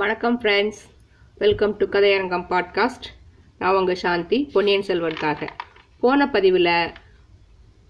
வணக்கம் friends welcome to Kathaiyarangam podcast நான் உங்கள் சாந்தி பொன்னியின் செல்வனுக்காக போன பதிவில்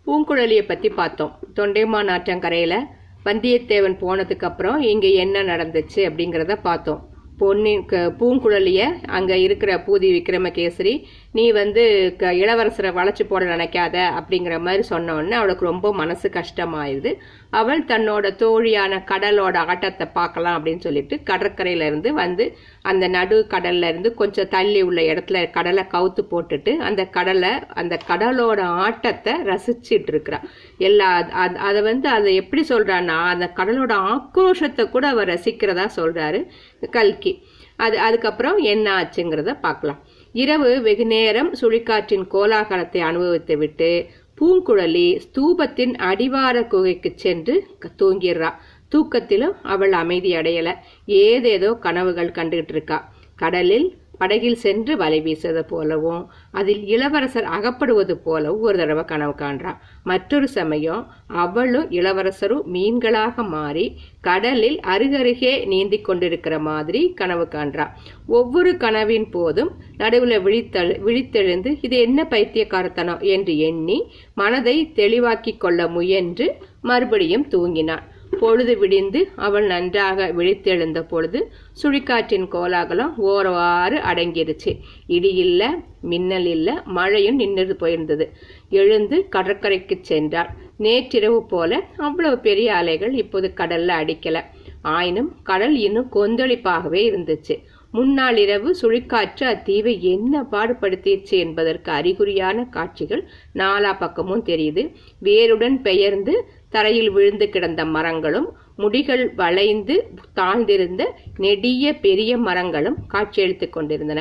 பூங்குழலியை பற்றி பார்த்தோம். தொண்டைமா ஆற்றங்கரையில் வந்தியத்தேவன் போனதுக்கப்புறம் இங்கே என்ன நடந்துச்சு அப்படிங்கிறத பார்த்தோம். பொன்னின் க பூங்குழலிய அங்கே இருக்கிற பூதி விக்ரமகேசரி நீ வந்து க இளவரசரை வளைச்சி போட நினைக்காத அப்படிங்கிற மாதிரி சொன்னோடனே அவளுக்கு ரொம்ப மனசு கஷ்டமாயிடுது. அவள் தன்னோட தோழியான கடலோட ஆட்டத்தை பார்க்கலாம் அப்படின்னு சொல்லிட்டு கடற்கரையில இருந்து வந்து அந்த நடு கடல்ல இருந்து கொஞ்சம் தள்ளி உள்ள இடத்துல கடலை கவுத்து போட்டுட்டு அந்த கடலை அந்த கடலோட ஆட்டத்தை ரசிச்சிட்டு இருக்கிறா. எல்லா அது- அதை வந்து அதை எப்படி சொல்றான்னா அந்த கடலோட ஆக்ரோஷத்தை கூட அவர் ரசிக்கிறதா சொல்றாரு கல்கி. அது அதுக்கப்புறம் என்ன ஆச்சுங்கிறத பார்க்கலாம். இரவு வெகு நேரம் சுழிக்காற்றின் கோலாகலத்தை அனுபவித்து விட்டு பூங்குழலி ஸ்தூபத்தின் அடிவார குகைக்கு சென்று தூங்கிடுறா. தூக்கத்திலும் அவள் அமைதி அடையல. ஏதேதோ கனவுகள் கண்டுகிட்டு இருக்கா கடலில் படகில் சென்று வலை வீசுவது போலவும் அதில் இளவரசர் அகப்படுவது போலவும் ஒரு தடவை கனவு காண்றான். மற்றொரு சமயம் அவளும் இளவரசரும் மீன்களாக மாறி கடலில் அருகருகே நீந்தி கொண்டிருக்கிற மாதிரி கனவு காண்றான். ஒவ்வொரு கனவின் போதும் நடுவில் விழித்தெழு விழித்தெழுந்து இது என்ன பைத்தியக்காரத்தனம்? என்று எண்ணி மனதை தெளிவாக்கிக் கொள்ள முயன்று மறுபடியும் தூங்கினாள் பொழுது விடிந்து அவள் நன்றாக விழித்தெழுந்த பொழுது சுழிக்காற்றின் கோலாகலம் ஓரவாறு அடங்கிருச்சு இடி இல்ல மின்னல் இல்ல மழையும் நின்று போயிருந்தது. எழுந்து கடற்கரைக்கு சென்றாள். நேற்றிரவு போல அவ்வளவு பெரிய அலைகள் இப்போது கடல்ல அடிக்கல. ஆயினும் கடல் இன்னும் கொந்தளிப்பாகவே இருந்துச்சு. முன்னாள் இரவு சுழிக்காற்று அத்தீவை என்ன பாடுபடுத்திடுச்சு என்பதற்கு அறிகுறியான காட்சிகள் நாலா பக்கமும் தெரியுது. வேருடன் பெயர்ந்து தரையில் விழுந்து கிடந்த மரங்களும் முடிகள் வளைந்து தாழ்ந்திருந்த நெடிய பெரிய மரங்களும் காட்சியளித்துக் கொண்டிருந்தன.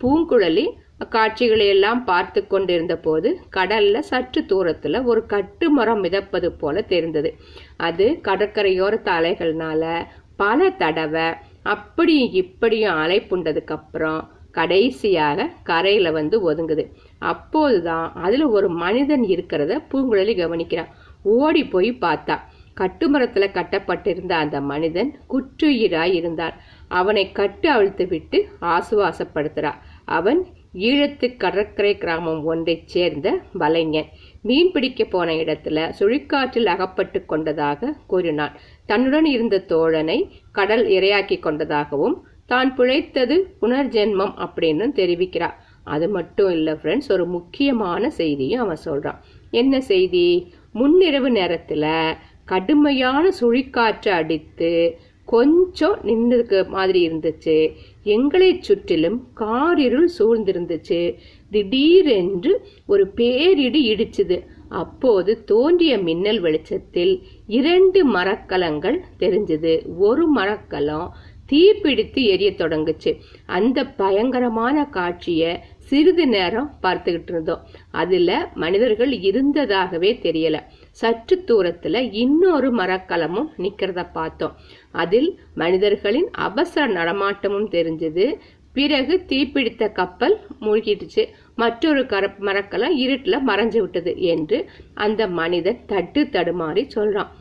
பூங்குழலி அக்காட்சிகளை எல்லாம் பார்த்து கொண்டிருந்த போது கடல்ல சற்று தூரத்துல ஒரு கட்டு மரம் மிதப்பது போல தெரிந்தது. அது கடற்கரையோர தலைகள்னால பல தடவை அப்படியும் இப்படியும் அலை புண்டதுக்கு அப்புறம் கடைசியாக கரையில வந்து ஒதுங்குது. அப்போதுதான் அதுல ஒரு மனிதன் இருக்கிறத பூங்குழலி கவனிக்கிறான். ஓடி போய் பார்த்தா கட்டுமரத்துல கட்டப்பட்டிருந்த அந்த மனிதன் குற்றுயிராய் இருந்தான். அவனை கட்டு அவிழ்த்து விட்டு ஆசுவாசப்படுத்துறா. அவன் ஈழத்து கடற்கரை கிராமம் ஒன்றைச் சேர்ந்த வலைஞன். மீன் பிடிக்க போன இடத்துல சுழிக்காற்றில் அகப்பட்டு கொண்டதாக கூறினான். தன்னுடன் இருந்த தோழனை கடல் இரையாக்கி கொண்டதாகவும் தான் பிழைத்தது புனர்ஜென்மம் அப்படின்னு தெரிவிக்கிறார். அது மட்டும் இல்லை ஃப்ரெண்ட்ஸ் ஒரு முக்கியமான செய்தியும் அவன் சொல்றான். என்ன செய்தி? முன்னிரவு நேரத்தில் கடுமையான சுழிக்காற்று அடித்து கொஞ்சம் நின்றுக்க மாதிரி இருந்துச்சு. எங்களை சுற்றிலும் காரிருள் சூழ்ந்திருந்துச்சு. திடீரென்று ஒரு பேரிடி இடிச்சுது. அப்போது தோன்றிய மின்னல் வெளிச்சத்தில் இரண்டு மரக்கலங்கள் தெரிஞ்சது. ஒரு மரக்கலம் தீப்பிடித்து எரிய தொடங்குச்சு. அந்த பயங்கரமான காட்சியை சிறிது நேரம் பார்த்துக்கிட்டு இருந்தோம். அதுல மனிதர்கள் இருந்ததாகவே தெரியல. சற்று தூரத்துல இன்னொரு மரக்கலமும் நிக்கிறத பார்த்தோம். அதில் மனிதர்களின் அவசர நடமாட்டமும் தெரிஞ்சது. பிறகு தீப்பிடித்த கப்பல் மூழ்கிடுச்சு. மற்றொரு கர மரக்கெல்லாம் இருட்டில் மறைஞ்சு விட்டது என்று அந்த மனிதன் தட்டு தடுமாறி சொல்றான்.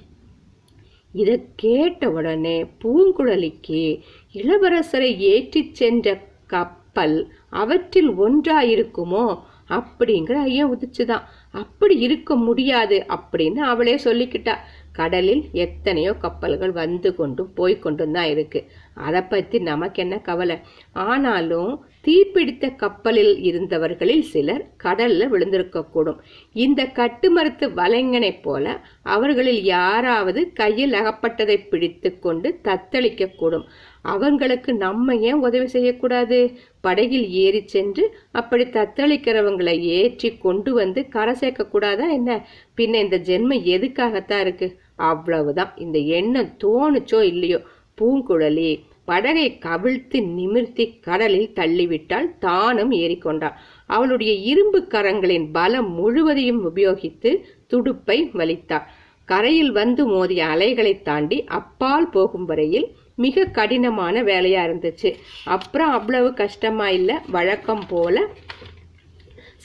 இதை கேட்ட உடனே பூங்குழலிக்கு இளவரசரை ஏற்றிச் சென்ற கப்பல் அவற்றில் ஒன்றாயிருக்குமோ? அப்படிங்கிற ஐயா உதிச்சுதான். அப்படி இருக்க முடியாது அப்படின்னு அவளே சொல்லிக்கிட்டா. கடலில் எத்தனையோ கப்பல்கள் வந்து கொண்டும் போய் கொண்டும் தான் இருக்கு. அதை பற்றி நமக்கு என்ன கவலை? ஆனாலும் தீப்பிடித்த கப்பலில் இருந்தவர்களில் சிலர் கடல்ல விழுந்திருக்கக்கூடும். இந்த கட்டுமரத்து வலைஞனைப் போல அவர்களில் யாராவது கையில் அகப்பட்டதை பிடித்து கொண்டு தத்தளிக்க கூடும் அவங்களுக்கு நம்ம ஏன் உதவி செய்யக்கூடாது? படகில் ஏறி சென்று அப்படி தத்தளிக்கிறவங்களை ஏற்றி கொண்டு வந்து கரை சேர்க்க கூடாதா என்ன? பின்ன இந்த ஜென்மம் எதுக்காகத்தான் இருக்கு? அவ்வளவுதான். இந்த எண்ணம் தோணுச்சோ இல்லையோ? பூங்குழலி படகை கவிழ்த்து நிமிர்த்தி கடலில் தள்ளிவிட்டால் தானும் ஏறிக்கொண்டாள். அவளுடைய இரும்பு கரங்களின் பலம் முழுவதையும் உபயோகித்து துடுப்பை வலித்தாள். கரையில் வந்து மோதிய அலைகளை தாண்டி அப்பால் போகும் வரையில் மிக கடினமான வேலையா இருந்துச்சு. அப்புறம் அவ்வளவு கஷ்டமா இல்ல வழக்கம் போல.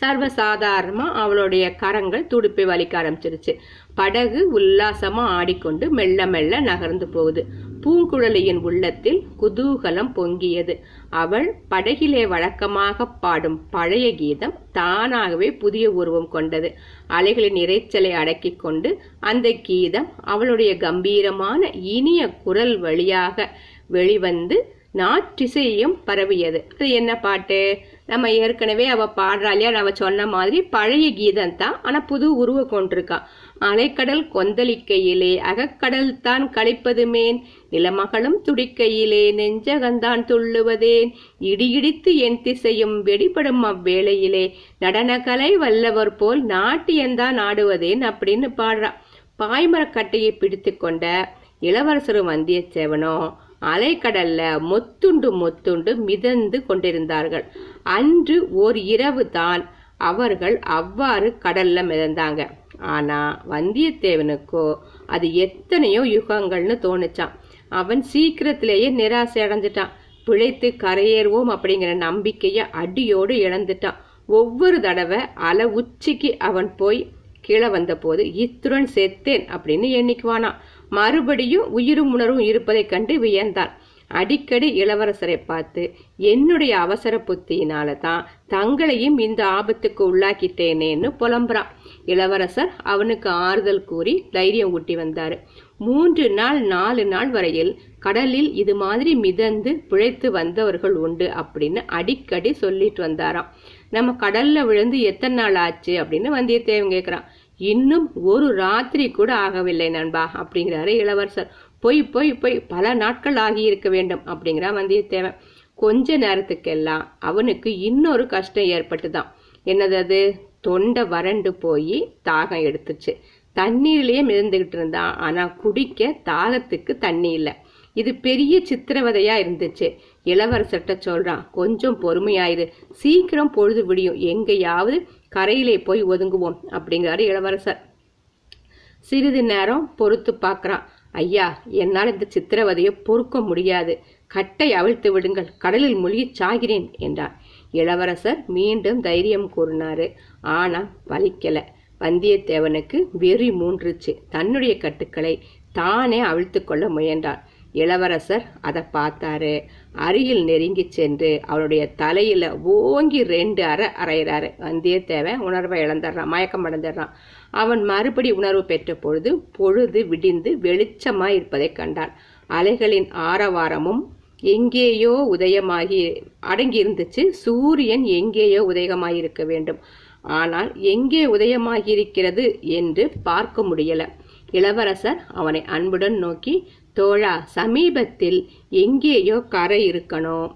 சர்வசாதாரணமா அவளுடைய கரங்கள் துடுப்பை வலிக்க ஆரம்பிச்சிருச்சு. படகு உல்லாசமா ஆடிக்கொண்டு மெல்ல மெல்ல நகர்ந்து போகுது. பூங்குழலியின் உள்ளத்தில் குதூகலம் பொங்கியது. அவள் படகிலே வழக்கமாக பாடும் பழைய கீதம் தானாகவே புதிய உருவம் கொண்டது. அலைகளின் இறைச்சலை அடக்கிக் கொண்டு அந்த கீதம் அவளுடைய கம்பீரமான இனிய குரல் வழியாக வெளிவந்து நாற்றிசையும் பரவியது. அது என்ன பாட்டு? நம்ம ஏற்கனவே அவ பாடுறாளியா அவ சொன்ன மாதிரி பழைய கீதம் தான் ஆனா புது உருவ கொண்டிருக்கா. அலைக்கடல் கொந்தளிக்கையிலே அகக்கடல் தான் கழிப்பதுமேன். நிலமகளும் துடிக்கையிலே நெஞ்சகந்தான் துள்ளுவதேன். இடியிடித்து என் திசையும் வெடிபடும் அவ்வேளையிலே. நடனக்கலை வல்லவர் போல் நாட்டியந்தான் ஆடுவதேன் அப்படின்னு பாடுறான் பாய்மரக்கட்டையை பிடித்து கொண்ட இளவரசரும் வந்தியத்தேவனும் அலைக்கடல்ல மொத்துண்டு மொத்துண்டு மிதந்து கொண்டிருந்தார்கள். அன்று ஓர் இரவு தான் அவர்கள் அவ்வாறு கடல்ல மிதந்தாங்க. ஆனா வந்தியத்தேவனுக்கோ அது எத்தனையோ யுகங்கள்னு தோணுச்சான் அவன் சீக்கிரத்திலேயே நிராசை அடைஞ்சிட்டான். பிழைத்து கரையேறுவோம் அப்படிங்கிற நம்பிக்கைய அடியோடு இழந்துட்டான். ஒவ்வொரு தடவை அலை உச்சிக்கு அவன் போய் கீழே வந்தபோது இத்துடன் செத்தேன் அப்படின்னு எண்ணிக்குவானான் மறுபடியும் உயிரும் உணர்வும் இருப்பதைக் கண்டு வியந்தான் அடிக்கடி இளவரசரை பார்த்து என்னுடைய அவசர புத்தியினால தான் தங்களையும் இந்த ஆபத்துக்கு உள்ளாக்கிட்டேனேன்னு புலம்புறான் இளவரசர் அவனுக்கு ஆறுதல் கூறி தைரியம் ஊட்டி வந்தாரு. மூன்று நாள் நாலு நாள் வரையில் கடலில் இது மாதிரி மிதந்து பிழைத்து வந்தவர்கள் உண்டு அப்படின்னு அடிக்கடி சொல்லிட்டு வந்தாராம். நம்ம கடல்ல விழுந்து எத்தனை நாள் ஆச்சு? அப்படின்னு வந்தியத்தேவன் கேட்கிறான் இன்னும் ஒரு ராத்திரி கூட ஆகவில்லை நண்பா அப்படிங்கிறாரு இளவரசர். பொய் பொய் பொய் பல நாட்கள் ஆகியிருக்க வேண்டும் அப்படிங்கிறான் வந்தியத்தேவன். கொஞ்ச நேரத்துக்கெல்லாம் அவனுக்கு இன்னொரு கஷ்டம் ஏற்பட்டுதான். என்னது அது? தொண்டை வறண்டு போய் தாகம் எடுத்துச்சு. தண்ணீர்லயே மிதந்துகிட்டு இருந்தான் ஆனா குடிக்க தாகத்துக்கு தண்ணி இல்லை. இது பெரிய சித்திரவதையா இருந்துச்சு. இளவரசர்கிட்ட சொல்றான் கொஞ்சம் பொறுமையாயிரு. சீக்கிரம் பொழுது விடியும். எங்கேயாவது கரையிலே போய் ஒதுங்குவோம் அப்படிங்கிறாரு இளவரசர். சிறிது நேரம் பொறுத்து பார்க்கறான் ஐயா என்னால் இந்த சித்திரவதையை பொறுக்க முடியாது. கட்டை அவிழ்த்து விடுங்கள். கடலில் மூழ்கிச் சாகிறேன் என்றார். இளவரசர் மீண்டும் தைரியம் கூறினாரு. ஆனா வலிக்கல. வந்தியத்தேவனுக்கு வெறி மூன்றுச்சு. தன்னுடைய கட்டுக்களை தானே அவிழ்த்து கொள்ள முயன்றார். இளவரசர் அதை பார்த்தாரு. அருகில் நெருங்கி சென்று அவருடைய தலையில ஓங்கி ரெண்டு அறை அறையிறாரு. வந்தியத்தேவன் உணர்வை இழந்துடுறான் மயக்கம் அடைந்துடுறான். அவன் மறுபடி உணர்வு பெற்ற பொழுது பொழுது விடிந்து வெளிச்சமாய் இருப்பதை கண்டான். அலைகளின் ஆரவாரமும் எங்கேயோ உதயமாகி அடங்கி இருந்துச்சு சூரியன் எங்கேயோ உதயமாயிருக்க வேண்டும். ஆனால் எங்கே உதயமாகி இருக்கிறது என்று பார்க்க முடியல. இளவரசர் அவனை அன்புடன் நோக்கி தோழா சமீபத்தில் எங்கேயோ கரை இருக்கணும்.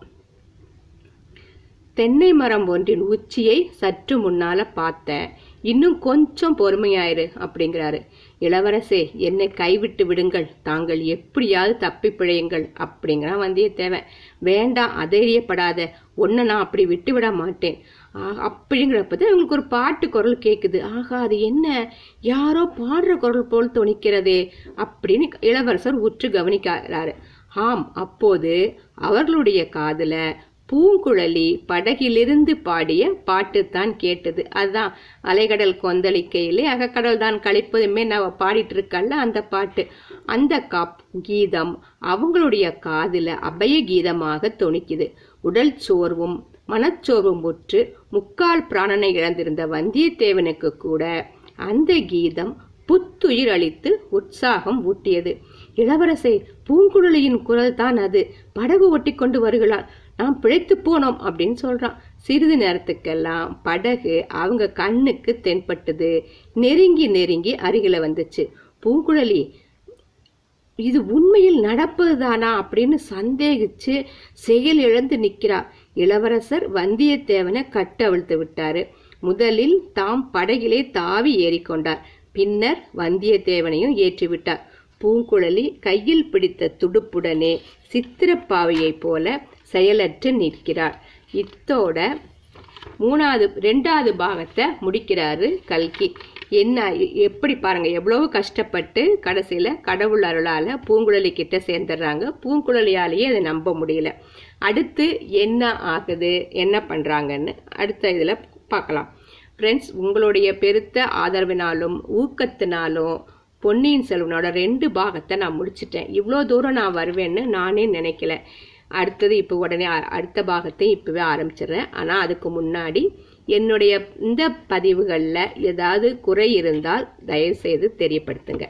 தென்னை மரம் ஒன்றின் உச்சியை சற்று முன்னால பார்த்தேன். இன்னும் கொஞ்சம் பொறுமையாயிரு அப்படிங்கிறாரு. இளவரசே என்னை கைவிட்டு விடுங்கள். தாங்கள் எப்படியாவது தப்பி பிழையுங்கள் அப்படிங்கிறான் வந்தியத்தேவன். வேண்டாம் அதைரியப்படாத. ஒன்ன நான் அப்படி விட்டு விட மாட்டேன். அப்படிங்கிறப்ப அவங்களுக்கு ஒரு பாட்டு குரல் கேட்குது ஆகா அது என்ன? யாரோ பாடுற குரல் போல் துணிக்கிறதே அப்படின்னு இளவரசர் உற்று கவனிக்கிறாரு. ஆம் அப்போது அவர்களுடைய காதுல பூங்குழலி படகிலிருந்து பாடிய பாட்டுத்தான் கேட்டது. அதுதான் அலைகடல் கொந்தளிக்கையிலே அகக்கடல் தான் கழிப்பதுமே நான் பாடிட்டு இருக்கல்ல அந்த பாட்டு. அந்த காப் கீதம் அவங்களுடைய காதில் அபய கீதமாக துணிக்குது உடல் சோர்வும் மனச்சோர்வும் முற்று முக்கால் பிராணனை இழந்திருந்த வந்தியத்தேவனுக்கு கூட அந்த கீதம் புத்துயிர் அளித்து உற்சாகம் ஊட்டியது. இளவரசை பூங்குழலியின் குரல் தான் அது. படகு ஒட்டி கொண்டு வருகிறாள். நாம் பிழைத்து போனோம் அப்படின்னு சொல்றான். சிறிது நேரத்துக்கெல்லாம் படகு அவங்க கண்ணுக்கு தென்பட்டது. நெருங்கி நெருங்கி அருகில வந்துச்சு. பூங்குழலி இது உண்மையில் நடப்பதுதானா? அப்படின்னு சந்தேகிச்சு செயல் இழந்து நிற்கிறார் இளவரசர் வந்தியத்தேவனை கட்டவிழ்த்து விட்டாரு. முதலில் தாம் படகிலே தாவி ஏறிக்கொண்டார் பின்னர் வந்தியத்தேவனையும் ஏற்றிவிட்டார் பூங்குழலி கையில் பிடித்த துடுப்புடனே சித்திரப்பாவையைப் போல செயலற்று நிற்கிறார் இத்தோட மூணாவது ரெண்டாவது பாகத்தை முடிக்கிறாரு கல்கி. என்ன எப்படி பாருங்க எவ்வளவு கஷ்டப்பட்டு கடைசியில கடவுள் அருளால பூங்குழலி கிட்ட சேர்ந்துடுறாங்க. பூங்குழலியாலேயே அதை நம்ப முடியல. அடுத்து என்ன ஆகுது என்ன பண்றாங்கன்னு அடுத்த இதுல பார்க்கலாம் ஃப்ரெண்ட்ஸ் உங்களுடைய பெருத்த ஆதரவினாலும் ஊக்கத்தினாலும் பொன்னியின் செல்வனோட ரெண்டு பாகத்தை நான் முடிச்சிட்டேன். இவ்வளோ தூரம் நான் வருவேன்னு நானே நினைக்கல. அடுத்தது இப்போ உடனே அடுத்த பாகத்தை இப்போவே ஆரம்பிச்சிடுறேன். ஆனால் அதுக்கு முன்னாடி என்னுடைய இந்த பதிவுகளில் ஏதாவது குறை இருந்தால் தயவுசெய்து தெரியப்படுத்துங்க.